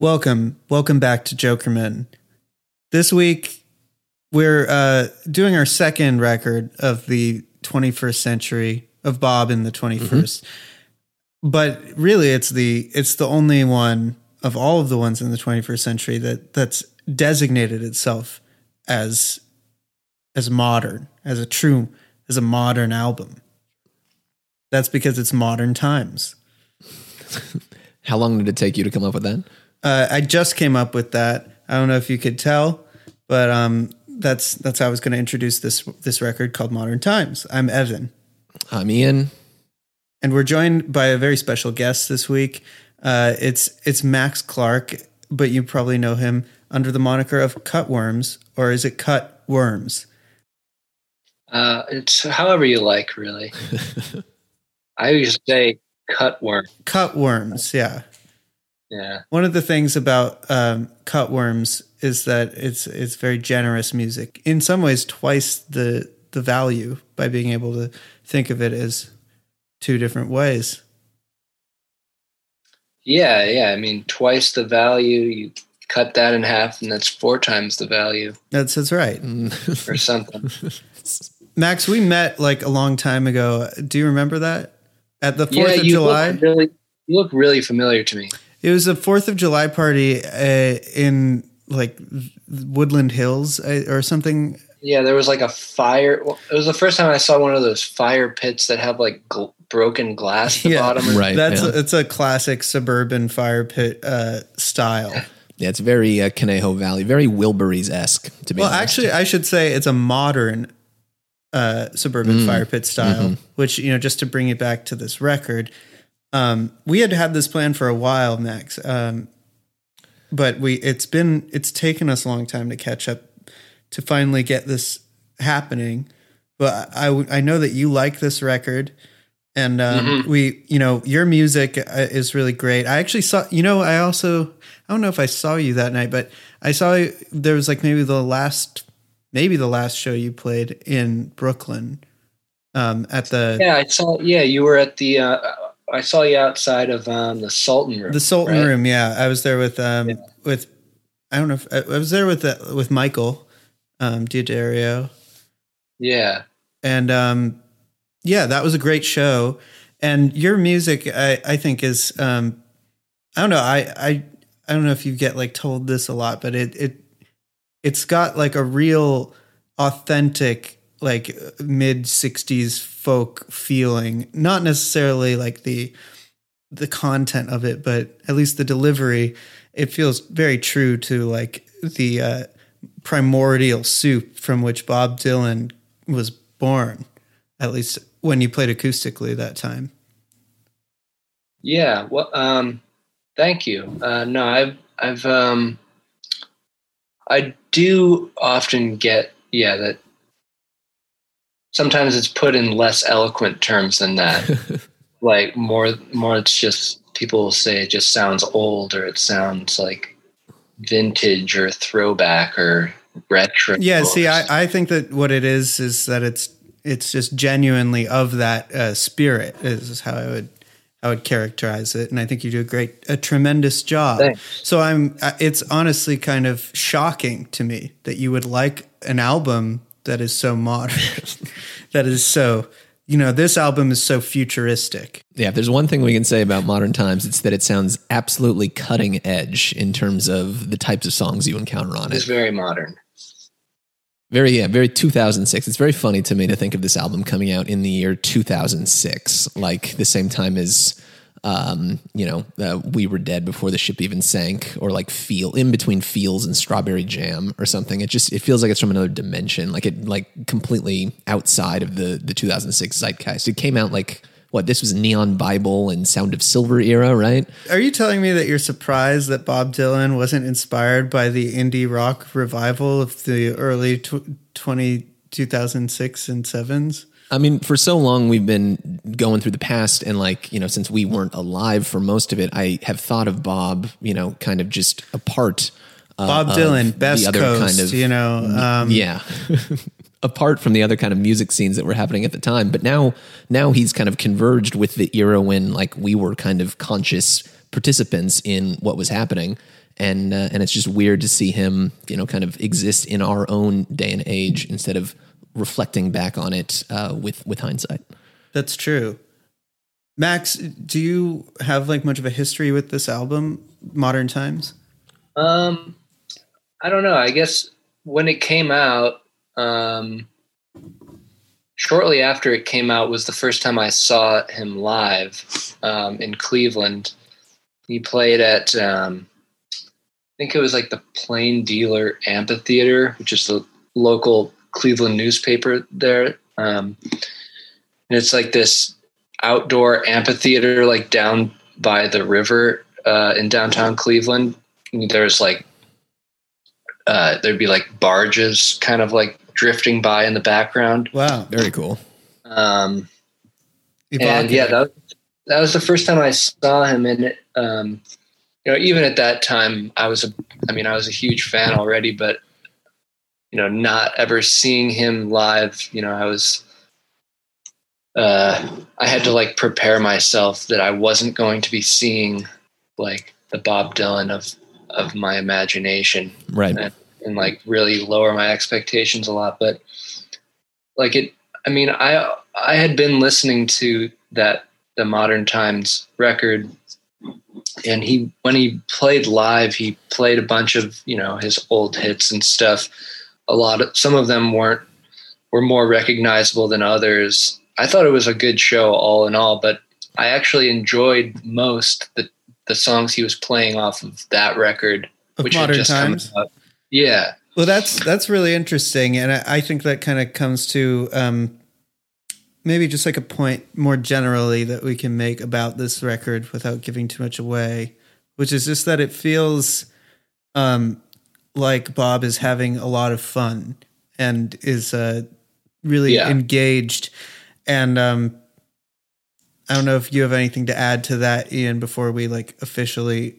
Welcome, welcome back to Jokermen. This week we're uh, doing our second record of the 21st century of Bob in the 21st. Mm-hmm. But really, it's the it's the only one of all of the ones in the 21st century that that's designated itself as as modern, as a true as a modern album. That's because it's modern times. How long did it take you to come up with that? Uh, I just came up with that. I don't know if you could tell, but um, that's that's how I was going to introduce this this record called Modern Times. I'm Evan, I'm Ian. and we're joined by a very special guest this week. Uh, it's it's Max Clarke, but you probably know him under the moniker of Cutworms, or is it Cut Worms? Uh, it's however you like, really. I usually say cut worm. Yeah. Yeah. One of the things about um, Cutworms is that it's it's very generous music. In some ways, twice the the value by being able to think of it as two different ways. Yeah, yeah. I mean, twice the value. You cut that in half, and that's four times the value, That's that's right. or something. Max, we met like a long time ago. Do you remember that? At the Fourth yeah, of July. look really, you look really familiar to me. It was a Fourth of July party uh, in like Woodland Hills uh, or something. Yeah, there was like a fire. well, It was the first time I saw one of those fire pits that have like gl- broken glass at the Yeah. bottom. Right. That's yeah. a, it's a classic suburban fire pit uh, style. Yeah, it's very uh, Conejo Valley, very Wilburys esque. To be Well, honest. actually, I should say it's a modern uh, suburban Mm. fire pit style. Which you know, just to bring it back to this record, um, we had had this plan for a while, Max. Um, but we it's been it's taken us a long time to catch up to finally get this happening. But I I know that you like this record. And um, Mhm. we, you know, your music uh, is really great. I actually saw, you know, I also, I don't know if I saw you that night, but I saw you- there was like maybe the last, maybe the last show you played in Brooklyn, um, at the Yeah, I saw. Yeah, you were at the. Uh, I saw you outside of um, the Sultan Room. the Sultan right? Room. Yeah, I was there with um Yeah. with, I don't know if I was there with uh, with Michael, um, Diodario, Yeah. and um, yeah, that was a great show. And your music, I, I think, is um, I don't know, I, I I don't know if you get like told this a lot, but it it it's got like a real authentic like mid '60s folk feeling, not necessarily like the the content of it, but at least the delivery. It feels very true to like the uh, primordial soup from which Bob Dylan was born, at least when you played acoustically that time. Yeah. Well, um, thank you. Uh, no, I've, I've, um, I do often get, yeah, that sometimes it's put in less eloquent terms than that. like more, more, it's just people will say it just sounds old or it sounds like vintage or throwback or retro. Yeah, see, I, I think that what it is is that it's it's just genuinely of that uh, spirit is how I would I would characterize it, and I think you do a great, a tremendous job. Thanks. So I'm, it's honestly kind of shocking to me that you would like an album that is so modern, that is so, you know, this album is so futuristic. yeah, if there's one thing we can say about modern times, it's that it sounds absolutely cutting edge in terms of the types of songs you encounter on it. it's very modern. Very, yeah, very 2006. It's very funny to me to think of this album coming out in the year 2006, like the same time as, um, you know, uh, We Were Dead Before the Ship Even Sank, or like Feel, in between Feels and Strawberry Jam or something. It just, it feels like it's from another dimension, like it, like completely outside of the, the 2006 zeitgeist. It came out like, what, this was Neon Bible and Sound of Silver era, right? Are you telling me that you're surprised that Bob Dylan wasn't inspired by the indie rock revival of the early tw- 20, 2006 and sevens? I mean, for so long we've been going through the past, and like you know, since we weren't alive for most of it, I have thought of Bob, you know, kind of just apart. Uh, Bob Dylan, the best other coast, kind of you know. Um, yeah, apart from the other kind of music scenes that were happening at the time. But now, now he's kind of converged with the era when like we were kind of conscious participants in what was happening. and uh, and it's just weird to see him, you know, kind of exist in our own day and age instead of reflecting back on it uh, with with hindsight. That's true. Max, do you have like much of a history with this album, Modern Times? Um, I don't know. I guess when it came out, um, shortly after it came out was the first time I saw him live um, in Cleveland. He played at, um, I think it was like the Plain Dealer Amphitheater, which is the local Cleveland newspaper there. Um, and it's like this outdoor amphitheater, like down by the river uh, in downtown Cleveland. There's like uh, there'd be like barges kind of like drifting by in the background. Wow. Very cool. Um, and yeah, that was, that was the first time I saw him. And um, you know, even at that time, I was a, I mean, I was a huge fan already, but you know, not ever seeing him live, you know, I was, uh, I had to like prepare myself that I wasn't going to be seeing like the Bob Dylan of of my imagination Right. and, and like really lower my expectations a lot but like it i mean i i had been listening to that the modern times record and he when he played live he played a bunch of you know his old hits and stuff a lot of some of them weren't were more recognizable than others i thought it was a good show all in all but i actually enjoyed most the the songs he was playing off of that record Of which had Modern just come Times? out. yeah Well, that's that's really interesting, and I, I think that kind of comes to um, maybe just like a point more generally that we can make about this record without giving too much away, which is just that it feels um, like Bob is having a lot of fun and is uh, really Yeah. engaged. And um, I don't know if you have anything to add to that, Ian, before we like officially.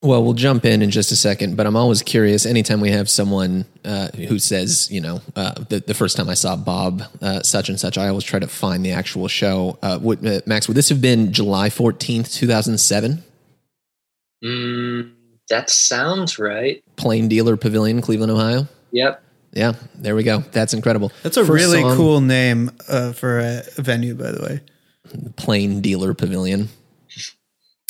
Well, we'll jump in in just a second, but I'm always curious. Anytime we have someone uh, who says, you know, uh, the, the first time I saw Bob, uh, such and such, I always try to find the actual show. Uh, would, uh, Max, would this have been July 14th, 2007? Mm, that sounds right. Plain Dealer Pavilion, Cleveland, Ohio? Yep. Yeah, there we go. That's incredible. That's a First really song, cool name uh, for a venue, by the way. Plain Dealer Pavilion.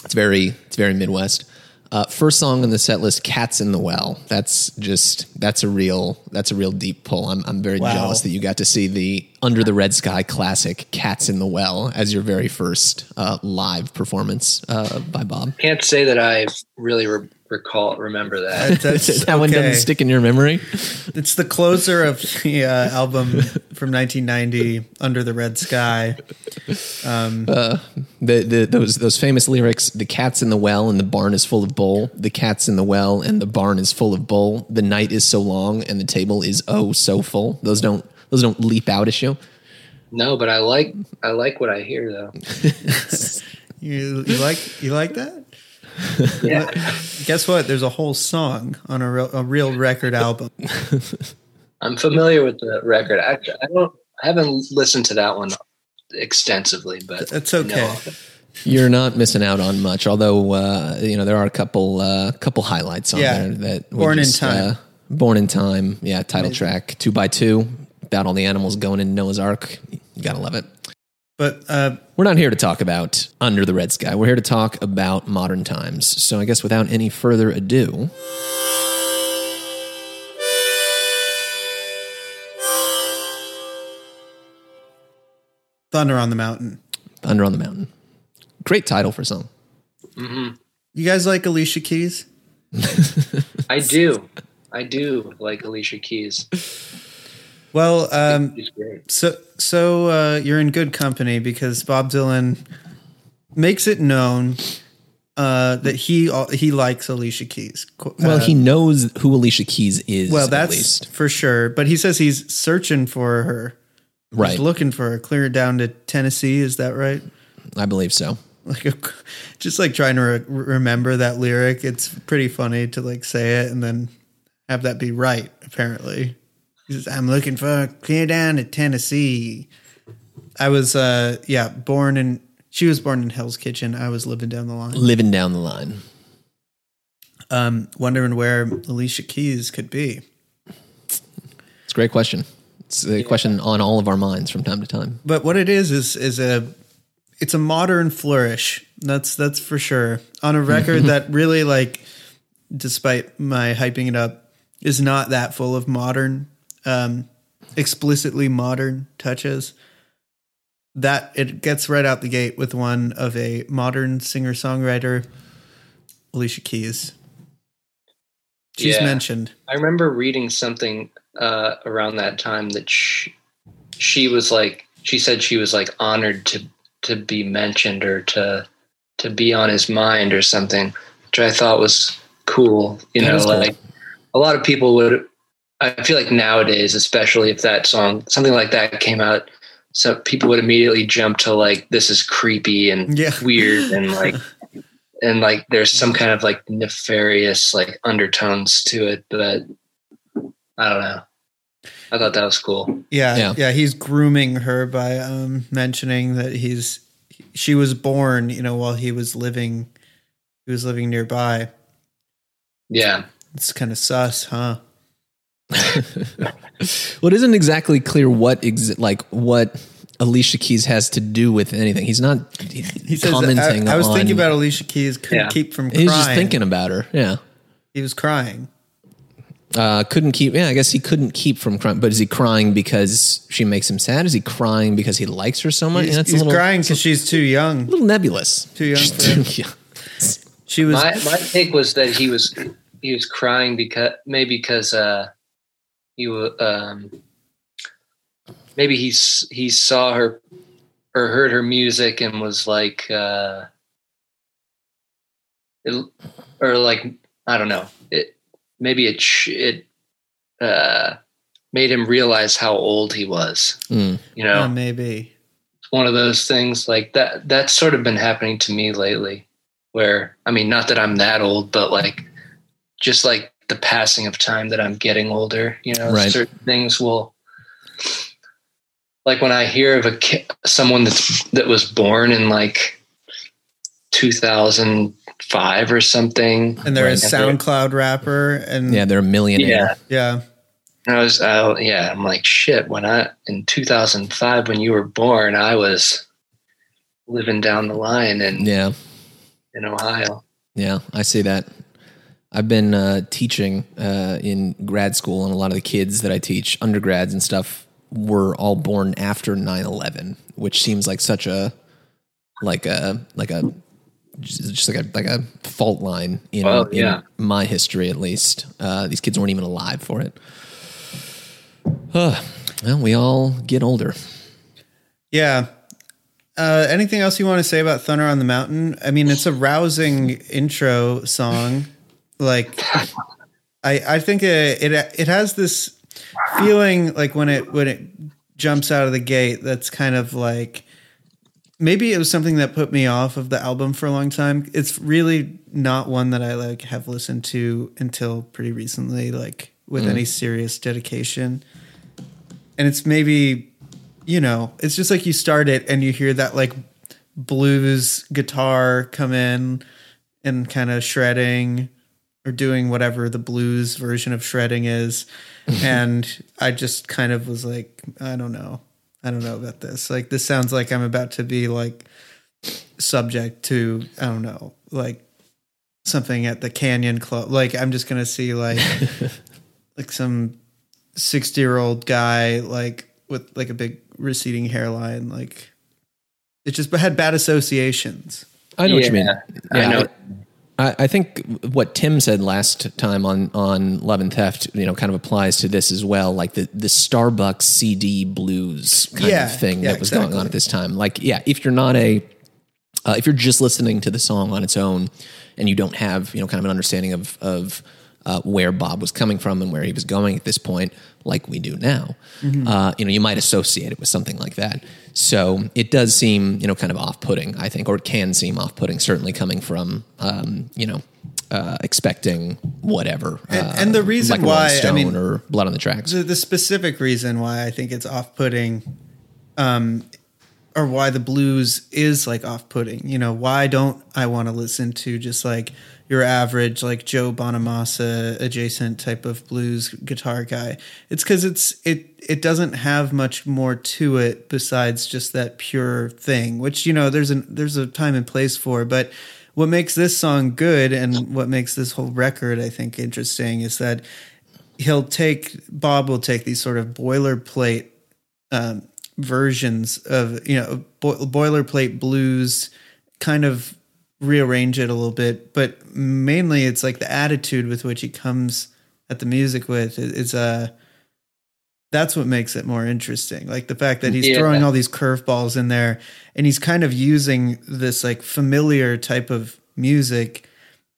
It's very, it's very Midwest. Uh, first song on the set list, "Cats in the Well." That's just that's a real that's a real deep pull. I'm I'm very Wow. jealous that you got to see the Under the Red Sky classic "Cats in the Well" as your very first uh, live performance uh, by Bob. Can't say that I really re- recall remember that. That's that one doesn't stick in your memory. It's the closer of the uh, album from 1990, Under the Red Sky. The, the those those famous lyrics: "The cat's in the well, and the barn is full of bull. The cat's in the well, and the barn is full of bull. The night is so long, and the table is oh so full." Those don't those don't leap out at you. no, but I like I like what I hear though. You, you like you like that? Yeah. Guess what? There's a whole song on a real, a real record album. I'm familiar with the record. Actually, I don't I haven't listened to that one extensively, but That's okay. know of it. You're not missing out on much. Although uh, you know there are a couple uh, couple highlights on Yeah. there that we Born in Time. Uh, Born in Time, yeah, title track two by two about all the animals going in Noah's Ark. You gotta love it. But uh, We're not here to talk about Under the Red Sky. We're here to talk about modern times. So I guess without any further ado, Thunder on the Mountain. Thunder on the Mountain. Great title for a song. You guys like Alicia Keys? I do. I do like Alicia Keys. Well, um, so so uh, you're in good company because Bob Dylan makes it known uh, that he he likes Alicia Keys. Qu- Well, uh, he knows who Alicia Keys is. well at that's least for sure. But he says he's searching for her. right. He's looking for her. Clear down to Tennessee. Is that right? I believe so. like just like trying to re- remember that lyric it's pretty funny to like say it and then have that be right apparently he says i'm looking for clear down to tennessee i was uh yeah born in she was born in Hell's Kitchen. I was living down the line. Living down the line. Um, wondering where Alicia Keys could be. It's a great question. It's a question on all of our minds from time to time. But what it is is is a it's a modern flourish. That's that's for sure. On a record that really like despite my hyping it up is not that full of modern um explicitly modern touches. That it gets right out the gate with one of a modern singer-songwriter Alicia Keys. She's Yeah. mentioned. I remember reading something uh, around that time that she, she was like she said she was like honored to to be mentioned or to to be on his mind or something, which I thought was cool. You That know, cool. like a lot of people would. I feel like nowadays, especially if that song something like that came out, so people would immediately jump to like this is creepy and Yeah. weird and like and like there's some kind of like nefarious like undertones to it but i don't know i thought that was cool Yeah, Yeah. yeah, He's grooming her by um, mentioning that he's she was born, you know, while he was living, he was living nearby. yeah It's kind of sus, huh? well, it isn't exactly clear what ex- like what Alicia Keys has to do with anything. He's not He says, commenting I, I was on. thinking about Alicia Keys. Couldn't Yeah. keep from crying. He's just thinking about her. Yeah. He was crying. Uh, couldn't keep. Yeah, I guess he couldn't keep from crying. But is he crying because she makes him sad? Is he crying because he likes her so much? He's, Yeah, he's a little, crying because she's too young. A little nebulous. Too young She's too young. She was. my my take was that he was he was crying because maybe because uh he um maybe he he saw her or heard her music and was like uh it, or like i don't know it maybe it it uh made him realize how old he was Mm. you know uh, maybe. It's one of those things like that that's sort of been happening to me lately where i mean not that i'm that old but like just like the passing of time that i'm getting older you know Right. certain things will like when i hear of a ki- someone that's that was born in like 2005 or something And they're a Right. SoundCloud rapper, and Yeah, they're a millionaire. yeah yeah, And I was, uh, yeah, I'm like, shit. When I in 2005, when you were born, I was living down the line in Yeah. in Ohio. Yeah, I see that. I've been uh, teaching uh, in grad school, and a lot of the kids that I teach, undergrads and stuff, were all born after 9-11, which seems like such a like a like a just just like a like a fault line in, Well, in my history, at least. Uh, these kids weren't even alive for it. Uh, well, we all get older. yeah. Uh, anything else you want to say about Thunder on the Mountain? I mean, it's a rousing intro song. Like, I I think it it, it has this feeling like when it when it jumps out of the gate. That's kind of like maybe it was something that put me off of the album for a long time. It's really not one that I like have listened to until pretty recently, like with mm. any serious dedication. And it's maybe, you know, it's just like you start it and you hear that like blues guitar come in and kind of shredding or doing whatever the blues version of shredding is. and I just kind of was like, I don't know. I don't know about this. Like this sounds like I'm about to be like subject to I don't know, like something at the Canyon Club. Like I'm just gonna see like like some sixty year old guy like with like a big receding hairline. Like it just had bad associations. I know what you Yeah, mean. I know. I, I think what Tim said last time on on Love and Theft, you know, kind of applies to this as well. Like the the Starbucks CD blues kind Yeah, of thing yeah, that was going on at this time. Like, yeah, if you're not a uh, if you're just listening to the song on its own and you don't have you know kind of an understanding of of uh, where Bob was coming from and where he was going at this point, like we do now, uh, you know, you might associate it with something like that. So it does seem you know kind of off putting, I think, or it can seem off putting. Certainly coming from um, you know. Uh, expecting whatever, And- uh, and the reason like why, I Stone mean- or Blood on the Tracks. The, the specific reason why I think it's off putting um, or why the blues is like off-putting. You know, why don't I want to listen to just like your average like Joe Bonamassa adjacent type of blues guitar guy? It's cuz it's it it doesn't have much more to it besides just that pure thing, which you know, there's a there's a time and place for, but what makes this song good and what makes this whole record I think interesting is that he'll take Bob will take these sort of boilerplate um, versions of you know bo- boilerplate blues, kind of rearrange it a little bit, but mainly it's like the attitude with which he comes at the music with is uh that's what makes it more interesting. Like the fact that he's Yeah. throwing all these curveballs in there and he's kind of using this like familiar type of music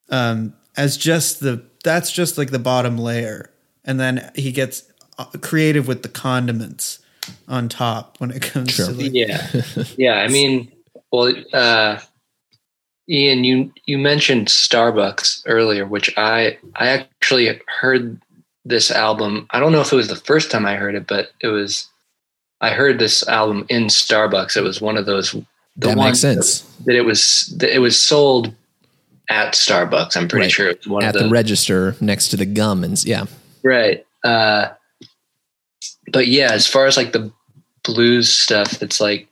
um as just the that's just like the bottom layer and then he gets uh, creative with the condiments on top when it comes Sure. to like, yeah yeah i mean well uh ian you you mentioned starbucks earlier which i i actually heard this album i don't know if it was the first time i heard it but it was i heard this album in starbucks it was one of those the that makes sense. that, that it was that it was sold at starbucks i'm pretty Right. sure it was one At of the the register next to the gum and yeah. Right. Uh, but yeah, as far as like the blues stuff, it's like,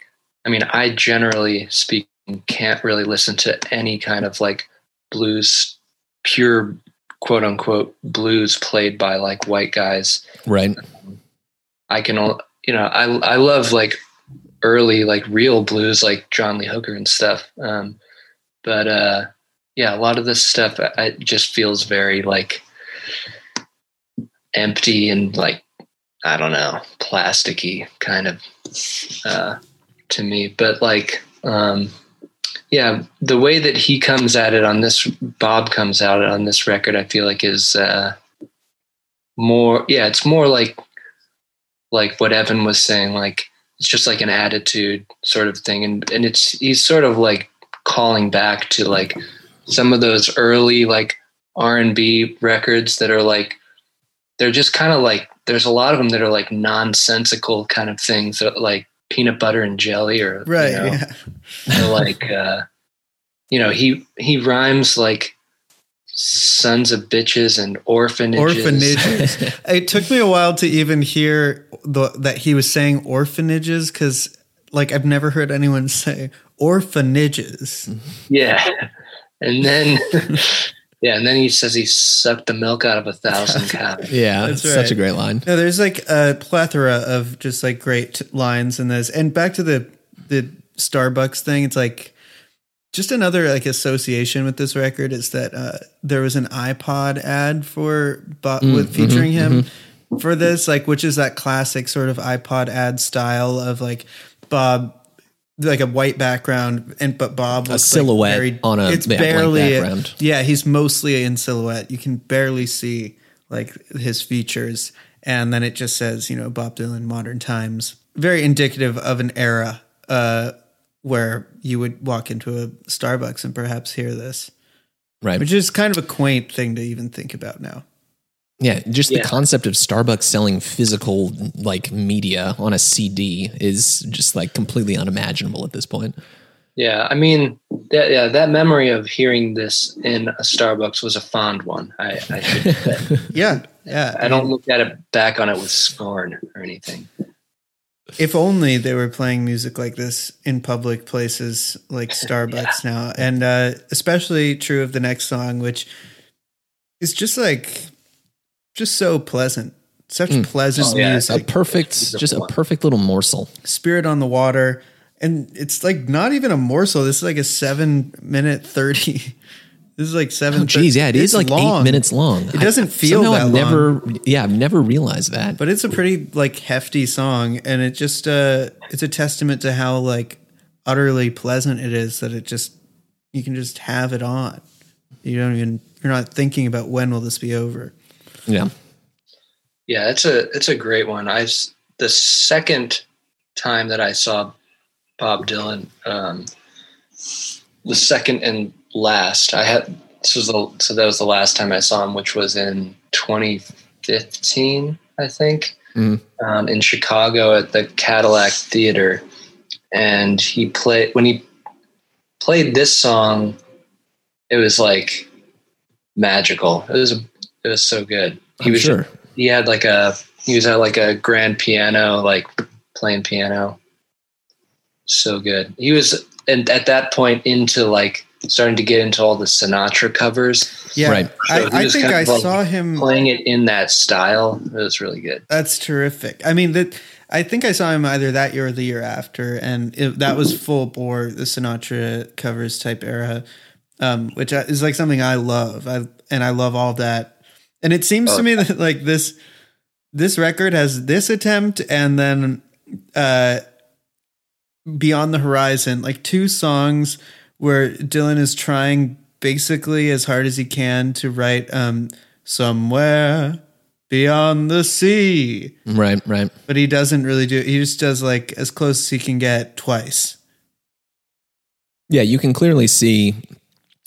I mean, I generally speaking can't really listen to any kind of like blues, pure quote unquote blues played by like white guys. Right. I can, you know, I, I love like early, like real blues, like John Lee Hooker and stuff. Um, but, uh, yeah, a lot of this stuff, I, it just feels very like empty and like, I don't know, plasticky kind of, uh, to me, but like, um, yeah, the way that he comes at it on this, Bob comes out on this record, I feel like is, uh, more, yeah, it's more like like what Evan was saying, like it's just like an attitude sort of thing. And and it's he's sort of like calling back to like some of those early like R and B records that are like they're just kind of like there's a lot of them that are like nonsensical kind of things that like peanut butter and jelly or you right know, yeah. or like uh you know he he rhymes like sons of bitches and orphanages orphanages it took me a while to even hear the, that he was saying orphanages because like i've never heard anyone say orphanages Yeah. And then yeah, and then he says he sucked the milk out of a thousand cows. Yeah. That's It's such a great line. no there's like a plethora of just like great lines in this and back to the the starbucks thing it's like just another like association with this record is that uh, there was an iPod ad for Bob Mm, with featuring mhm, him for this, like which is that classic sort of iPod ad style of like Bob, like a white background, and but Bob A looks silhouette like very, on a it's yeah, barely background. yeah, he's mostly in silhouette. You can barely see like his features, and then it just says you know Bob Dylan, modern times, very indicative of an era. Uh, where you would walk into a Starbucks and perhaps hear this, Right. which is kind of a quaint thing to even think about now. Yeah, just Yeah. the concept of Starbucks selling physical like media on a CD is just like completely unimaginable at this point. Yeah, I mean, that, yeah, that memory of hearing this in a Starbucks was a fond one. I, I should. Yeah, yeah. I don't look at it back on it with scorn or anything. If only they were playing music like this in public places like Starbucks now, and uh, especially true of the next song, which is just like just so pleasant, such Mm. pleasant Oh, yeah. a perfect, Beautiful just a one. perfect little morsel. Spirit on the Water, and it's like not even a morsel. This is like a seven minute thirty. This is like seven. Oh, geez, yeah, it is it's like long, eight minutes long. It doesn't I- feel somehow that I've long. never, yeah, I've never realized that. but it's a pretty like hefty song, and it just uh, it's a testament to how like utterly pleasant it is that it just you can just have it on. You don't even you're not thinking about when will this be over. Yeah, Yeah, it's a it's a great one. I the second time that I saw Bob Dylan, um, the second and last I had this was the, so that was the last time I saw him, which was in 2015, I think, Mhm. um, in Chicago at the Cadillac Theater, and he played when he played this song. It was like magical. It was it was so good. He I'm was sure. he had like a he was at like a grand piano, like playing piano. So good. He was and at that point into like starting to get into all the Sinatra covers, Yeah, Right. I, So he I think I like saw him. playing it in that style. It was really good. That's terrific. I mean, that I think I saw him either that year or the year after, and it, that was full bore the Sinatra covers type era, um, which is like something I love. I and I love all that. And it seems to me that like this this record has this attempt, and then uh, Beyond the Horizon, like two songs where Dylan is trying basically as hard as he can to write um, somewhere beyond the sea Right, right. but he doesn't really do it. he just does like as close as he can get twice Yeah, you can clearly see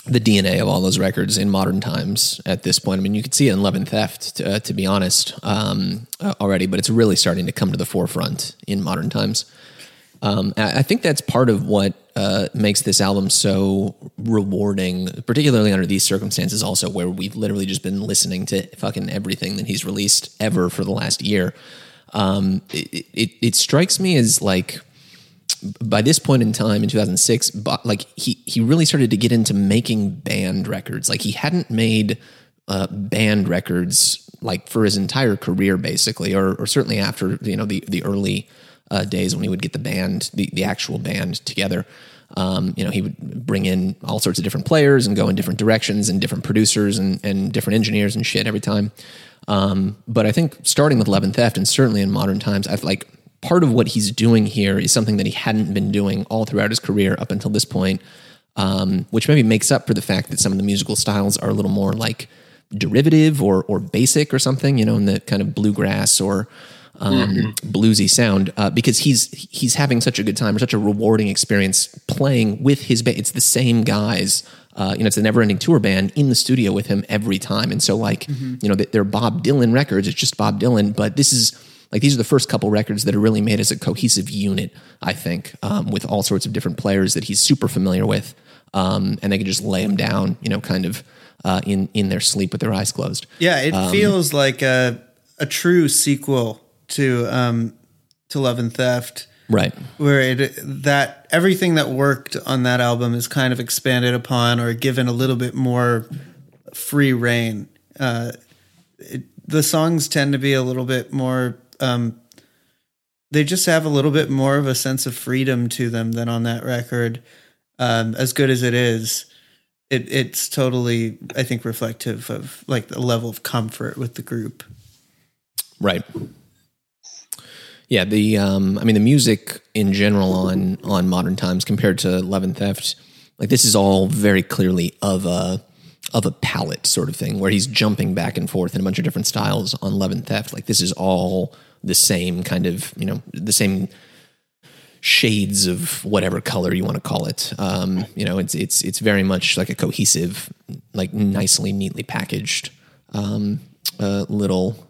the DNA of all those records in modern times at this point. I mean, you could see it in Love and Theft, to, uh, to be honest, um, uh, already, but it's really starting to come to the forefront in modern times. Um, I I think that's part of what uh, makes this album so rewarding, particularly under these circumstances, also where we've literally just been listening to fucking everything that he's released ever for the last year. Um, it, it, it strikes me as like by this point in time in 2006 but like he he really started to get into making band records. Like he hadn't made uh, band records like for his entire career basically or, or certainly after you know the the early uh, days when he would get the band the, the actual band together. Um, you know he would bring in all sorts of different players and go in different directions and different producers and, and different engineers and shit every time. Um, but I think starting with and Theft and certainly in modern times I've like part of what he's doing here is something that he hadn't been doing all throughout his career up until this point, um, which maybe makes up for the fact that some of the musical styles are a little more like derivative or or basic or something, you know, in the kind of bluegrass or um, bluesy sound, uh, because he's he's having such a good time or such a rewarding experience playing with his band. It's the same guys. Uh, you know, it's a never-ending tour band in the studio with him every time, and so like, you know, they're Bob Dylan records. It's just Bob Dylan, but this is like these are the first couple records that are really made as a cohesive unit. I think um, with all sorts of different players that he's super familiar with, um, and they can just lay them down, you know, kind of uh, in in their sleep with their eyes closed. yeah it feels like a a true sequel to um to love and theft Right. where it that everything that worked on that album is kind of expanded upon or given a little bit more free reign uh it, the songs tend to be a little bit more um they just have a little bit more of a sense of freedom to them than on that record um as good as it is it it's totally i think reflective of like the level of comfort with the group Right. Yeah, the um I mean the music in general on on modern times compared to Love and Theft, like this is all very clearly of a of a palette sort of thing where he's jumping back and forth in a bunch of different styles on Love and Theft. Like this is all the same kind of, you know, the same shades of whatever color you want to call it. Um, you know, it's it's it's very much like a cohesive, like nicely, neatly packaged um, uh, little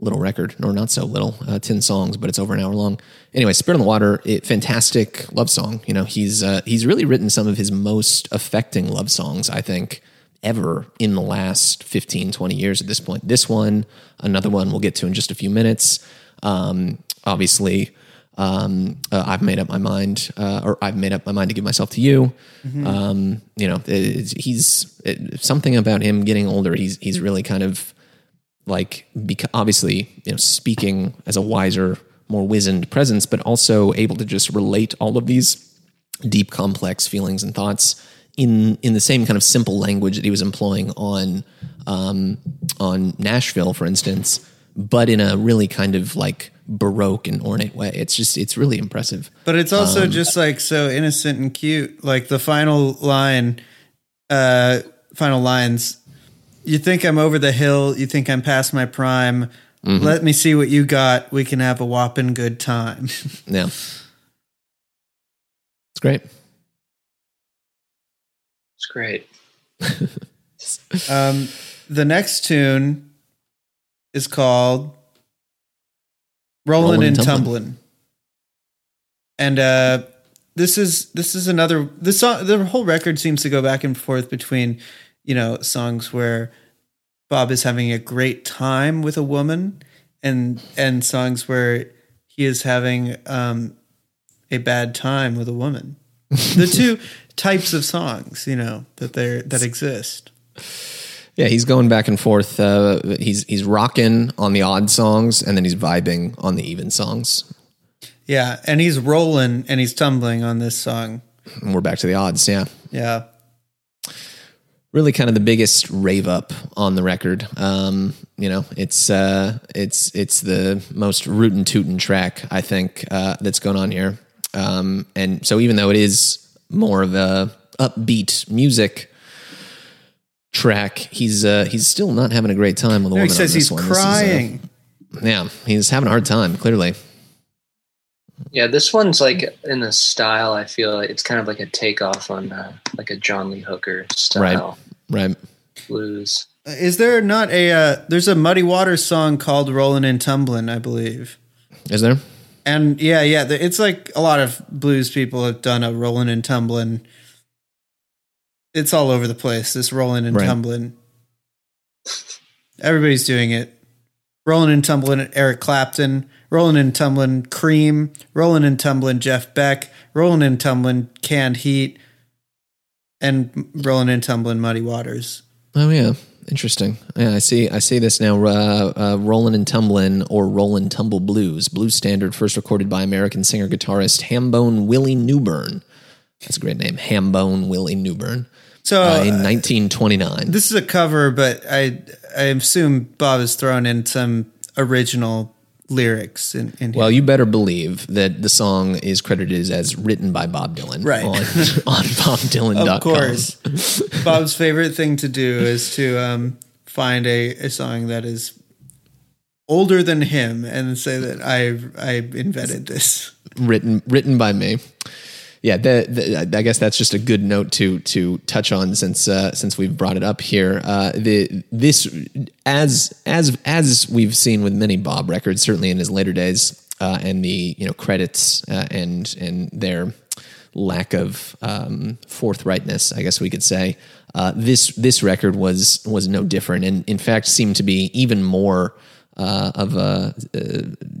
little record, or not so little, uh, ten songs, but it's over an hour long. Anyway, Spirit on the Water, it, fantastic love song. You know, he's uh, he's really written some of his most affecting love songs, I think, ever in the last 15, 20 years at this point. This one, another one we'll get to in just a few minutes. Um, obviously, um, uh, I've made up my mind, uh, or I've made up my mind to give myself to you. Um, you know, it's, he's it, something about him getting older. He's he's really kind of like because obviously you know speaking as a wiser, more wizened presence, but also able to just relate all of these deep, complex feelings and thoughts in in the same kind of simple language that he was employing on um, on Nashville, for instance, but in a really kind of like baroque and ornate way. It's just it's really impressive. But it's also just like so innocent and cute. Like the final line, uh, final lines. You think I'm over the hill. You think I'm past my prime. Let me see what you got. We can have a whopping good time. Yeah, it's great. It's great. um, the next tune is called "Rolling Rollin' and and Tumblin'," and uh, this is this is another the song the whole record seems to go back and forth between you know songs where Bob is having a great time with a woman and and songs where he is having um, a bad time with a woman. the two types of songs, you know, that there that exist. Yeah, he's going back and forth. Uh, he's he's rocking on the odd songs, and then he's vibing on the even songs. Yeah, and he's rolling and he's tumbling on this song. And we're back to the odds. Yeah, Yeah. really kind of the biggest rave up on the record. Um, you know, it's uh, it's it's the most rootin' tootin' track I think uh, that's going on here. Um, and so even though it is more of a upbeat music track, he's uh, he's still not having a great time with the He woman. says on this he's one. This is, uh, crying. yeah, he's having a hard time. Clearly, Yeah, this one's like in the style. I feel like it's kind of like a takeoff on uh, like a John Lee Hooker style right? Right. blues. Is there not a uh, there's a Muddy Waters song called "Rolling and Tumbling," I believe. Is there? And yeah, yeah, it's like a lot of blues people have done a rolling and tumbling. It's all over the place, this rolling and Right. Tumblin'. Everybody's doing it. Rolling and tumbling Eric Clapton, rolling and tumbling Cream, rolling and tumbling Jeff Beck, rolling and tumbling Canned Heat, and rolling and tumbling Muddy Waters. Oh yeah, interesting. Yeah, I see. I see this now. Uh, uh, "Rollin' and Tumblin' or "Rollin' Tumble Blues," blues standard, first recorded by American singer guitarist Hambone Willie Newbern. That's a great name, Hambone Willie Newbern. So Uh, in 1929. This is a cover, but I I assume Bob has thrown in some original lyrics and, in well, you better believe that the song is credited as written by Bob Dylan Right. on, on BobDylan.com. Of course. Bob's favorite thing to do is to um, find a, a song that is older than him and say that I I invented this. written written by me. Yeah, the, the, I guess that's just a good note to to touch on since uh, since we've brought it up here. Uh, the this as as as we've seen with many Bob records, certainly in his later days, uh, and the you know credits uh, and and their lack of um, forthrightness, I guess we could say. Uh, this this record was was no different, and in fact seemed to be even more uh, of a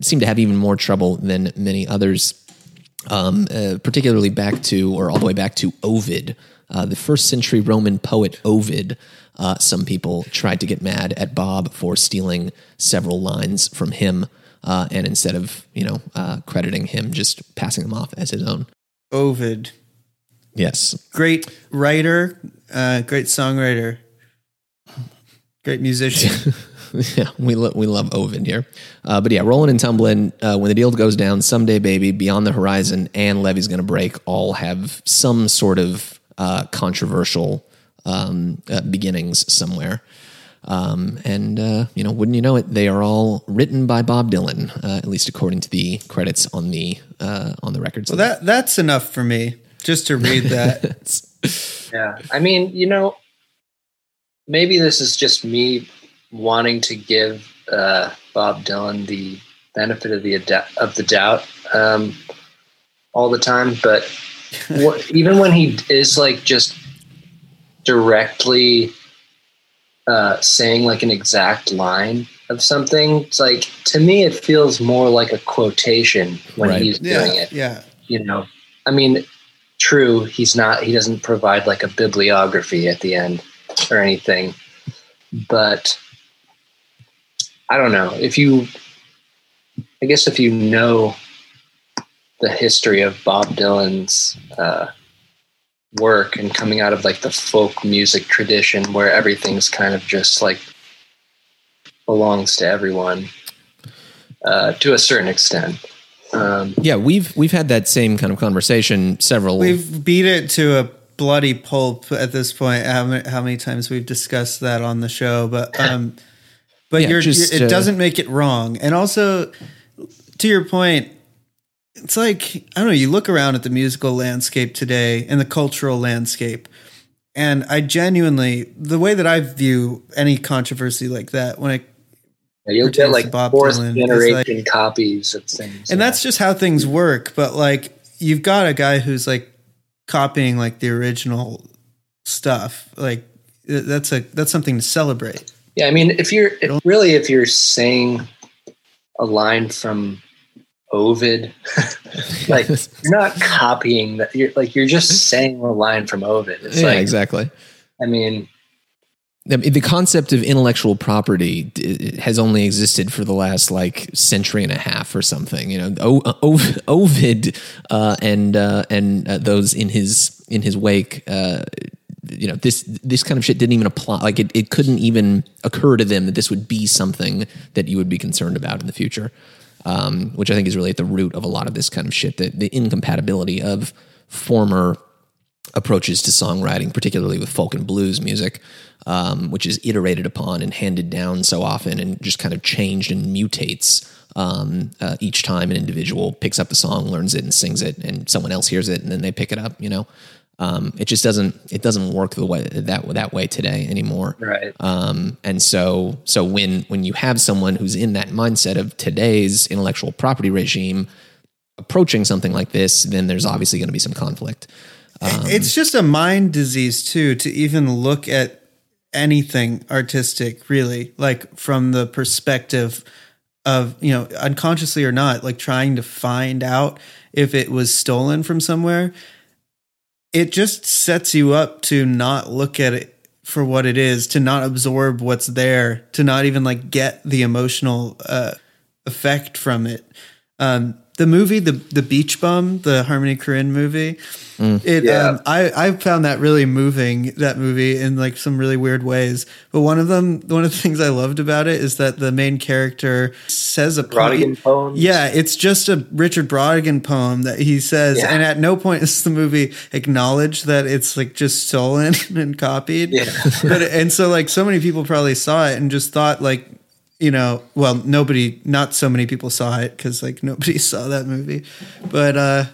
seemed to have even more trouble than many others um, uh, particularly back to, or all the way back to Ovid, uh, the first century Roman poet Ovid. Uh, some people tried to get mad at Bob for stealing several lines from him, uh, and instead of you know uh, crediting him, just passing them off as his own. Ovid, Yes, great writer, uh, great songwriter, great musician. yeah, we lo- we love Ovid here, uh, but yeah, rolling and tumbling. Uh, when the deal goes down, someday, baby, beyond the horizon, and Levee's going to break. All have some sort of uh, controversial um, uh, beginnings somewhere. Um, and uh, you know, wouldn't you know it? They are all written by Bob Dylan, uh, at least according to the credits on the uh, on the records. well, that that's enough for me just to read that. Yeah, I mean, you know, maybe this is just me wanting to give uh, Bob Dylan the benefit of the ad- of the doubt um, all the time, but what, even when he is like just directly uh, saying like an exact line of something, it's like to me it feels more like a quotation when Right. he's yeah, doing it yeah. you know i mean true he's not he doesn't provide like a bibliography at the end or anything but i don't know if you i guess if you know the history of bob dylan's uh, work and coming out of like the folk music tradition where everything's kind of just like belongs to everyone uh, to a certain extent um, yeah, we've we've had that same kind of conversation several. We've beat it to a bloody pulp at this point. How many, how many times we've discussed that on the show, but um, but Yeah, you're, just, you're- it uh, doesn't make it wrong. And also, to your point, it's like I don't know. You look around at the musical landscape today and the cultural landscape, and I genuinely the way that I view any controversy like that when I You'll get like Bob fourth Dylan. It's generation like- copies of things. and that's just how things work. But like you've got a guy who's like copying like the original stuff. Like that's a that's something to celebrate. Yeah, I mean, if you're if really if you're saying a line from Ovid, like you're not copying that. You're like you're just saying a line from Ovid. It's yeah, like exactly. I mean, the concept of intellectual property has only existed for the last like century and a half or something. You know, o- o- Ovid uh, and uh, and uh, those in his in his wake. You know, this this kind of shit didn't even apply. Like it, it couldn't even occur to them that this would be something that you would be concerned about in the future. Um, which I think is really at the root of a lot of this kind of shit. The, the incompatibility of former approaches to songwriting, particularly with folk and blues music, um, which is iterated upon and handed down so often and just kind of changed and mutates um, uh, each time an individual picks up a song, learns it, and sings it, and someone else hears it, and then they pick it up. You know, um, it just doesn't it doesn't work the way that that way today anymore. right? Um, and so so when when you have someone who's in that mindset of today's intellectual property regime approaching something like this, then there's obviously going to be some conflict. it's just a mind disease too to even look at anything artistic really like from the perspective of you know unconsciously or not like trying to find out if it was stolen from somewhere it just sets you up to not look at it for what it is to not absorb what's there to not even like get the emotional uh effect from it. Um the movie the the beach bum the harmony korine movie it Yeah. um, I I found that really moving that movie in like some really weird ways. But one of them, one of the things I loved about it is that the main character says a Brautigan poems? Yeah, it's just a Richard Brautigan poem that he says, Yeah. and at no point does the movie acknowledge that it's like just stolen and copied. Yeah. but and so like so many people probably saw it and just thought like you know well nobody not so many people saw it because like nobody saw that movie but uh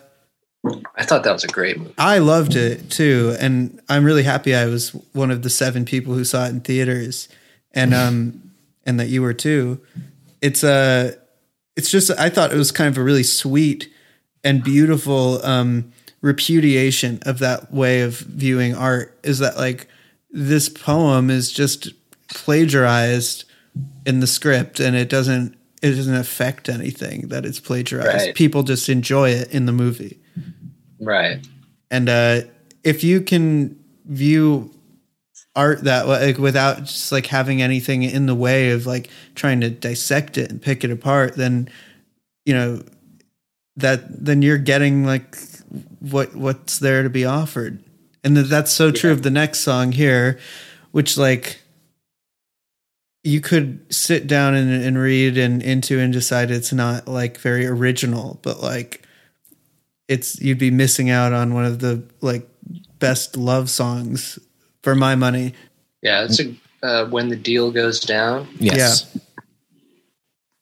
I thought that was a great movie. I loved it too, and I'm really happy I was one of the seven people who saw it in theaters, and um, and that you were too. It's uh it's just I thought it was kind of a really sweet and beautiful um repudiation of that way of viewing art. Is that like this poem is just plagiarized in the script, and it doesn't it doesn't affect anything that it's plagiarized. Right. People just enjoy it in the movie. Right. And uh, if you can view art that way, like without just like having anything in the way of like trying to dissect it and pick it apart, then you know that then you're getting like what what's there to be offered. And that that's so true of the next song here, which like you could sit down and, and read and into and decide it's not like very original, but like it's you'd be missing out on one of the like best love songs for my money. Yeah, it's a uh, when the deal goes down. Yes.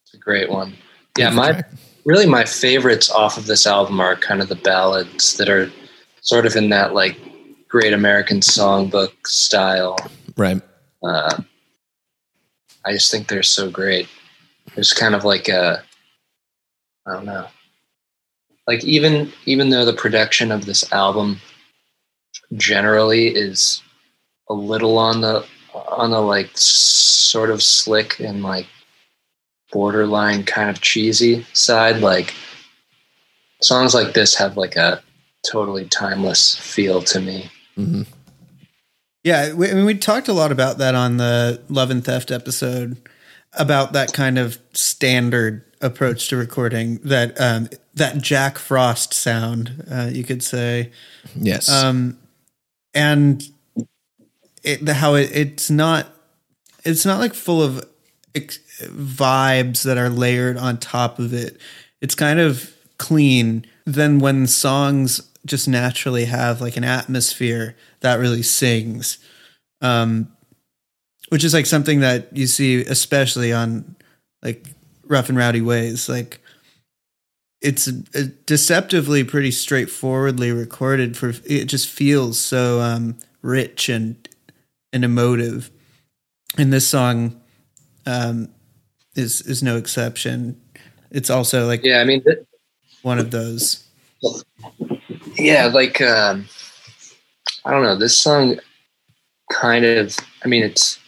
It's a great one. Yeah, my really my favorites off of this album are kind of the ballads that are sort of in that like great American songbook style. Right. Uh, I just think they're so great. There's kind of like a, I don't know, like even even though the production of this album generally is a little on the on the like sort of slick and like borderline kind of cheesy side, like songs like this have like a totally timeless feel to me. hmm Yeah, we, I mean, we talked a lot about that on the Love and Theft episode about that kind of standard approach to recording that um, that Jack Frost sound, uh, you could say, Yes. um, and it, the, how it, it's not it's not like full of ex- vibes that are layered on top of it. It's kind of clean. Then when songs just naturally have like an atmosphere that really sings, um, which is like something that you see especially on like rough and rowdy ways. Like it's uh, deceptively pretty straightforwardly recorded for it just feels so um rich and and emotive. And this song um is is no exception. It's also like Yeah, I mean, one of those Yeah, like um, I don't know. This song kind of. I mean, it's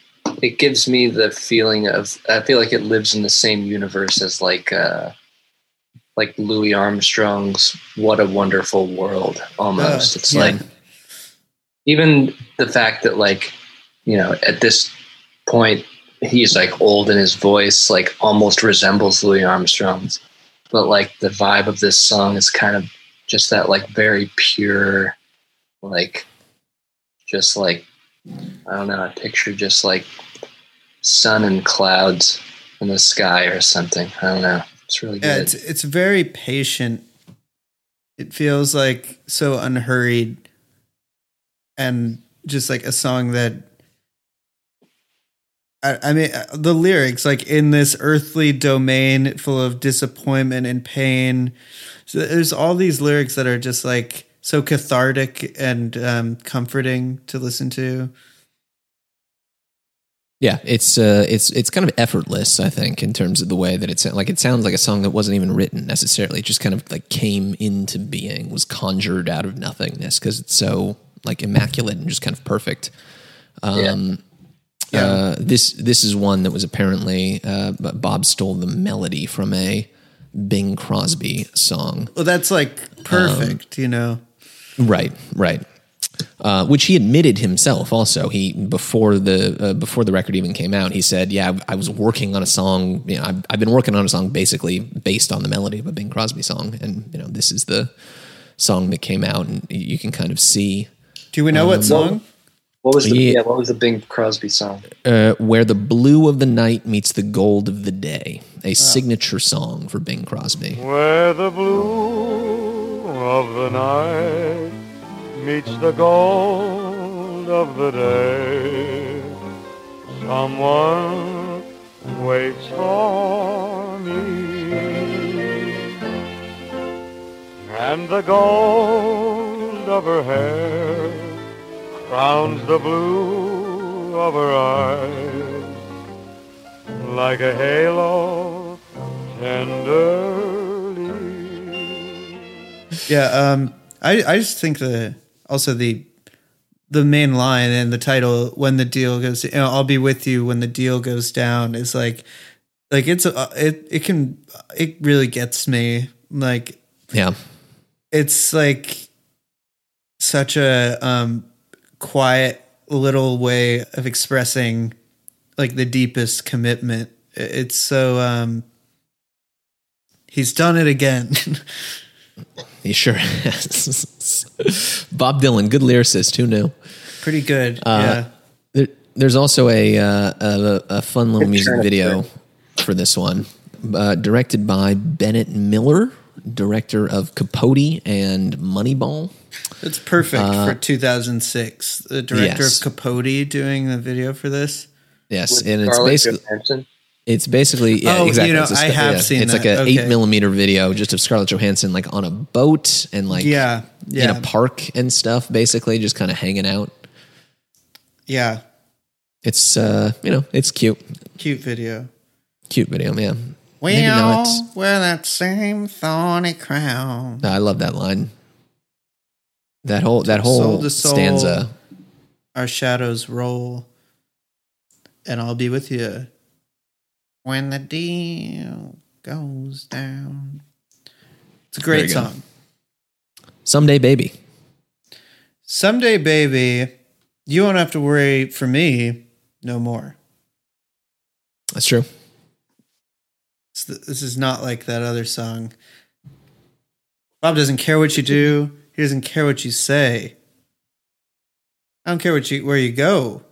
it gives me the feeling of. I feel like it lives in the same universe as like uh, like Louis Armstrong's "What a Wonderful World." Almost, Uh, it's yeah. like even the fact that like you know at this point he's like old and his voice like almost resembles Louis Armstrong's, but like the vibe of this song is kind of just that like very pure, like just like I don't know, I picture just like sun and clouds in the sky or something. I don't know. It's really Yeah, good. it's it's very patient. It feels like so unhurried and just like a song that I, I mean uh, the lyrics like in this earthly domain full of disappointment and pain. So there's all these lyrics that are just like so cathartic and um, comforting to listen to. Yeah, it's uh, it's it's kind of effortless, I think, in terms of the way that it's like it sounds like a song that wasn't even written necessarily. It just kind of like came into being, was conjured out of nothingness because it's so like immaculate and just kind of perfect. Um, Uh, this this is one that was apparently uh, Bob stole the melody from a Bing Crosby song. Well, that's like perfect, you know. Right, right. Uh, which he admitted himself. Also, he before the uh, before the record even came out, he said, "Yeah, I, I was working on a song. You know, I've, I've been working on a song basically based on the melody of a Bing Crosby song, and you know, this is the song that came out, and you can kind of see Do we know what song? What was the yeah. yeah. What was the Bing Crosby song? uh, where the blue of the night meets the gold of the day, a signature song for Bing Crosby. Where the blue of the night meets the gold of the day, someone waits for me. And the gold of her hair crowns the blue of her eyes like a halo tenderly. Yeah, um, I I just think the also the the main line and the title when the deal goes, you know, I'll be with you when the deal goes down is like like it's uh, it it can it really gets me like Yeah, it's like such a um quiet little way of expressing like the deepest commitment it's so um he's done it again he sure has. Bob Dylan, good lyricist. Who knew? pretty good Uh, yeah There, there's also a, uh, a a fun little music Sure. video for this one, uh, directed by Bennett Miller, director of Capote and Moneyball. It's perfect for 2006. The director Uh, yes. of Capote doing the video for this. Yes, With and it's Scarlett basically Johansson? it's basically yeah Oh, you exactly. know, It's a I have yeah, seen It's that. like an Okay. eight millimeter video just of Scarlett Johansson like on a boat and like Yeah, in a park and stuff. Basically, just kind of hanging out. Yeah, It's uh you know it's cute, cute video. cute video. Yeah, We Maybe all not. wear that same thorny crown. I love that line. That whole that Soul whole to soul. stanza. Our shadows roll, and I'll be with you when the deal goes down. It's a great song. Someday, baby. Someday, baby, you won't have to worry for me no more. That's true. This is not like that other song. Bob doesn't care what you do. He doesn't care what you say. I don't care what you where you go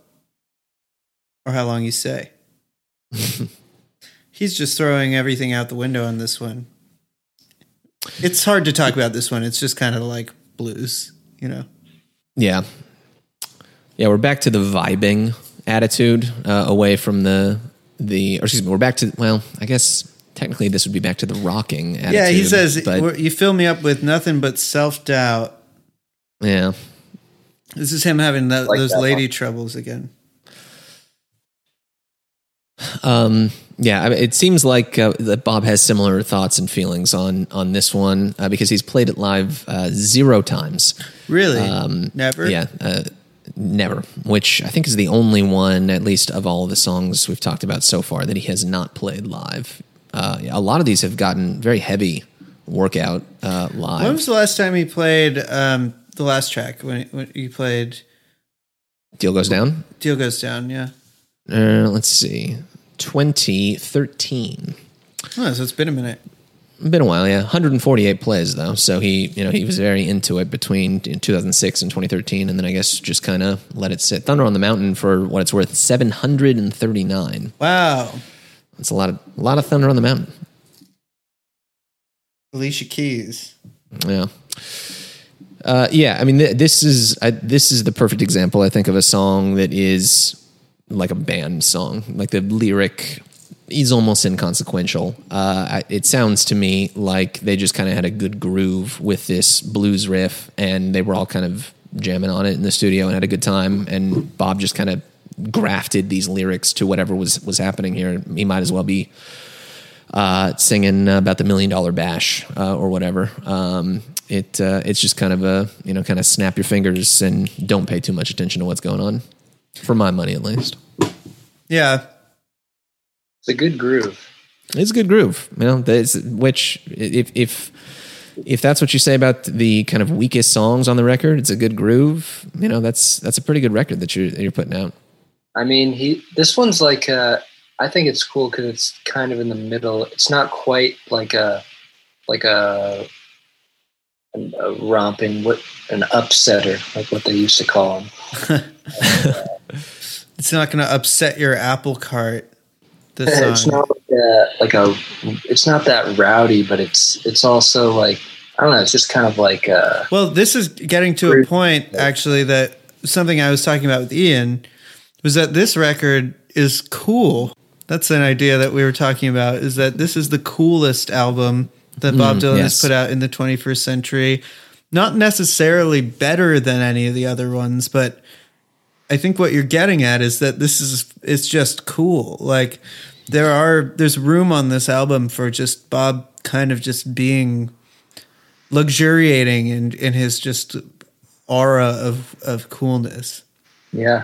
or how long you stay. He's just throwing everything out the window on this one. It's hard to talk about this one. It's just kind of like blues, you know. Yeah. Yeah, we're back to the vibing attitude uh, away from the the or excuse me, we're back to well, I guess technically this would be back to the rocking attitude. yeah, he says but you fill me up with nothing but self doubt. yeah. This is him having tho- Like those that lady one. troubles again. Um yeah, I mean, it seems like uh, that Bob has similar thoughts and feelings on on this one uh, because he's played it live uh, zero times. Really? Um, Never? Yeah, uh, never. Which I think is the only one, at least of all the songs we've talked about so far, that he has not played live. Uh, a lot of these have gotten very heavy workout uh, live. When was the last time he played um, the last track? When, when he played Deal goes down. Deal Goes Down, yeah. Uh, let's see, 2013. Oh, so it's been a minute. Been a while, yeah. 148 plays though, so he, you know, he was very into it between 2006 and 2013, and then I guess just kind of let it sit. Thunder on the Mountain, for what it's worth, 739. Wow. That's a lot of a lot of Thunder on the Mountain. Alicia Keys. Yeah. Uh, yeah, I mean, th- this is I, this is the perfect example, I think, of a song that is like a band song. Like the lyric is almost inconsequential. Uh, I, it sounds to me like they just kind of had a good groove with this blues riff, and they were all kind of jamming on it in the studio and had a good time. And Bob just kind of grafted these lyrics to whatever was was happening here. He might as well be uh, singing about the million dollar bash uh, or whatever. Um, it uh, it's just kind of a you know kind of snap your fingers and don't pay too much attention to what's going on, for my money at least. Yeah. It's a good groove. It's a good groove, you know. Which if if if that's what you say about the kind of weakest songs on the record, it's a good groove. You know, that's that's a pretty good record that you're that you're putting out. I mean, he this one's like uh, I think it's cool because it's kind of in the middle. It's not quite like a like a, a romping what an upsetter like what they used to call them. It's not going to upset your apple cart. This it's not like a, like a it's not that rowdy, but it's it's also like I don't know. It's just kind of like uh, Well, this is getting to a point actually that something I was talking about with Ian was that this record is cool. That's an idea that we were talking about is that this is the coolest album that Bob mm, Dylan yes. has put out in the 21st century. Not necessarily better than any of the other ones, but I think what you're getting at is that this is it's just cool. Like there are there's room on this album for just Bob kind of just being luxuriating in in his just aura of of coolness. yeah.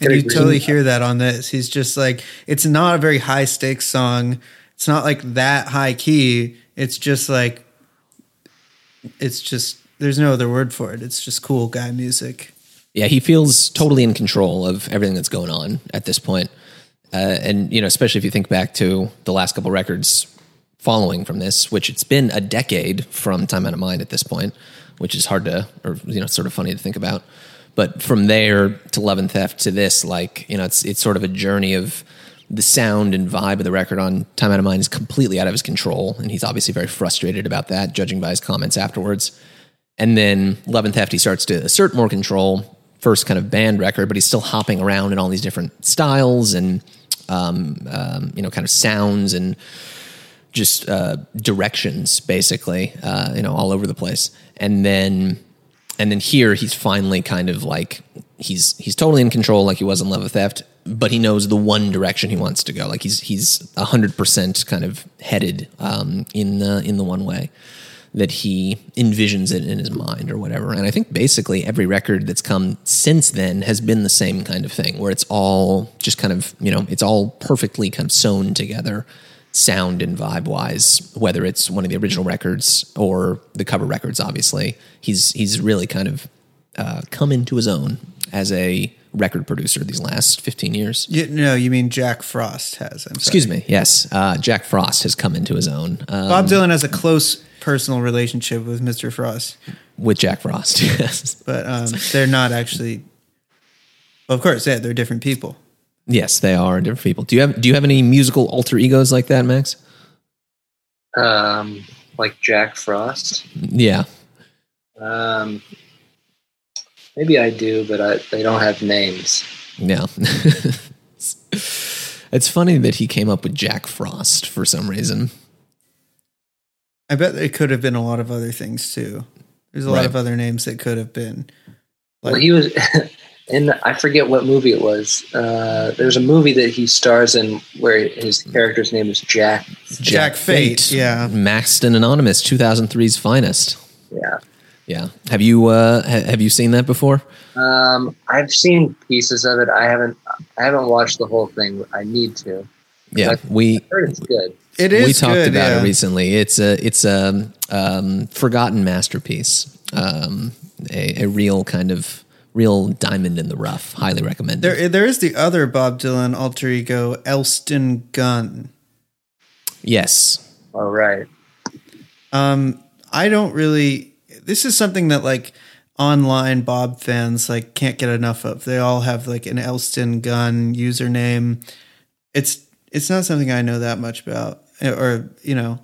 And you totally hear that on this. He's just like it's not a very high stakes song. It's not like that high key. It's just like it's just there's no other word for it. It's just cool guy music. Yeah, he feels totally in control of everything that's going on at this point. Uh, and you know, especially if you think back to the last couple records following from this, which it's been a decade from Time Out of Mind at this point, which is hard to, or you know, sort of funny to think about. But from there to Love and Theft to this, like you know, it's it's sort of a journey of the sound and vibe of the record on Time Out of Mind is completely out of his control, and he's obviously very frustrated about that, judging by his comments afterwards. And then Love and Theft, he starts to assert more control. First kind of band record, but he's still hopping around in all these different styles and um, um, you know kind of sounds and just uh, directions, basically, uh, you know, all over the place. And then and then here he's finally kind of like he's he's totally in control, like he was in Love of Theft, but he knows the one direction he wants to go. Like he's he's hundred percent kind of headed um, in the in the one way that he envisions it in his mind or whatever. And I think basically every record that's come since then has been the same kind of thing, where it's all just kind of you know it's all perfectly kind of sewn together sound and vibe wise, whether it's one of the original records or the cover records. Obviously, he's he's really kind of uh, come into his own as a record producer these last fifteen years. You, no, you mean Jack Frost has. Excuse me. Yes, uh, Jack Frost has come into his own uh, Bob Dylan has a close personal relationship with Mr. Frost, with Jack Frost. Yes, but um, they're not actually. Well, of course, yeah, they're different people. Yes, they are different people. Do you have Do you have any musical alter egos like that, Max? Um, like Jack Frost. Yeah. Um, maybe I do, but I, they don't have names. Yeah. it's funny that he came up with Jack Frost for some reason. I bet it could have been a lot of other things too. There's a lot of other names that could have been. well, he was And I forget what movie it was. Uh, there's a movie that he stars in where his character's name is Jack. Jack Fate, yeah. Masked and Anonymous, 2003's finest. Yeah. Yeah. Have you uh ha- have you seen that before? Um, I've seen pieces of it. I haven't. I haven't watched the whole thing. I need to. Yeah. I- We I heard it's good. It is we talked good, about yeah. it recently. It's a it's a um, forgotten masterpiece. Um, a, a real kind of real diamond in the rough. Highly recommended. There, there is the other Bob Dylan alter ego, Elston Gunn. yes. All right. Um, I don't really. This is something that like online Bob fans like can't get enough of. They all have like an Elston Gunn username. It's it's not something I know that much about, or you know,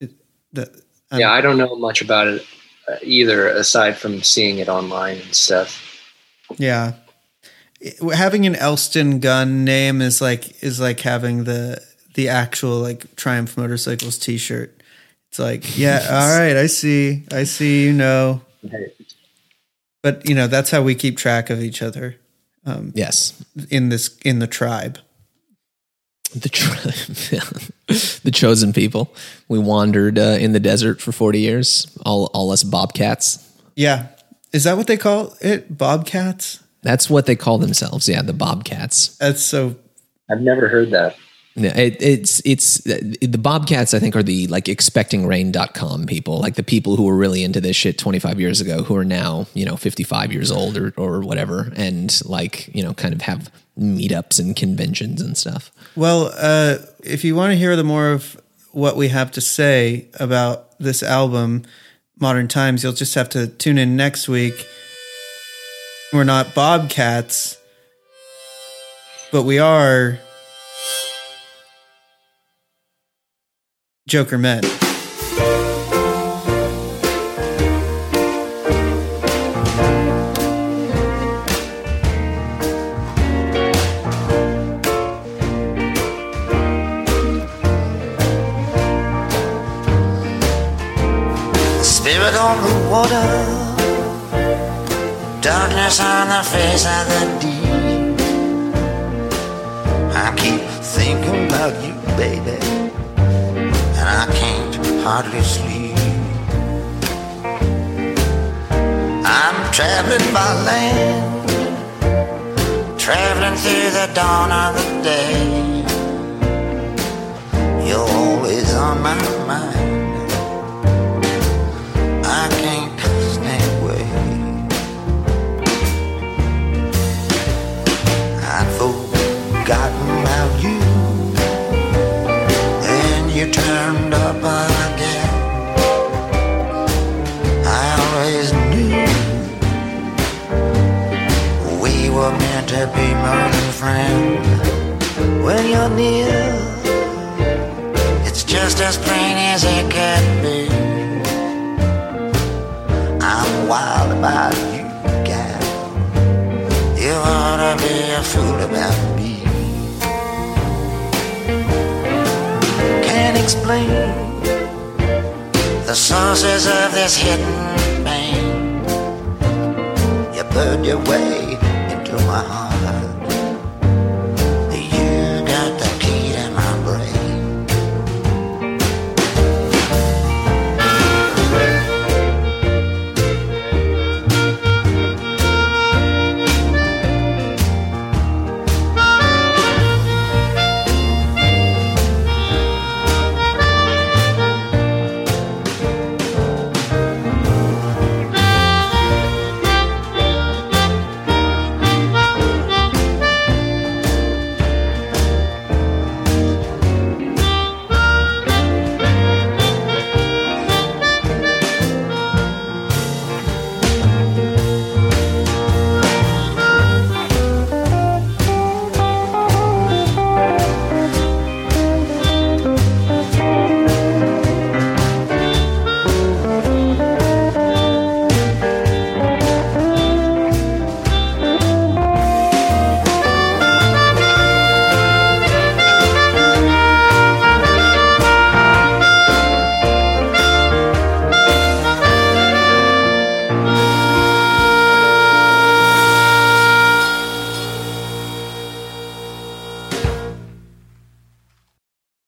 it, that. I'm- Yeah, I don't know much about it Uh, either, aside from seeing it online and stuff. Yeah. Having an Elston Gunn name is like is like having the the actual like Triumph Motorcycles t-shirt. It's like, yeah, all right, I see. I see you know. But you know, that's how we keep track of each other um, Yes. in this in the tribe. The tr- the chosen people. We wandered uh, in the desert for forty years. All all us bobcats. Yeah. Is that what they call it? Bobcats? That's what they call themselves. Yeah, the bobcats. That's so I've never heard that. Yeah, it, it's it's the Bobcats. I think are the like expectingrain.com people, like the people who were really into this shit 25 years ago, who are now you know 55 years old or or whatever, and like you know kind of have meetups and conventions and stuff. Well, uh, if you want to hear the more of what we have to say about this album, Modern Times, you'll just have to tune in next week. We're not Bobcats, but we are Jokermen. Hardly sleep. I'm traveling by land, traveling through the dawn of the day. You're always on my mind. More than friends. When you're near, it's just as plain as it can be. I'm wild about you, gal. You ought to be a fool about me. Can't explain the sources of this hidden pain. You burned your way.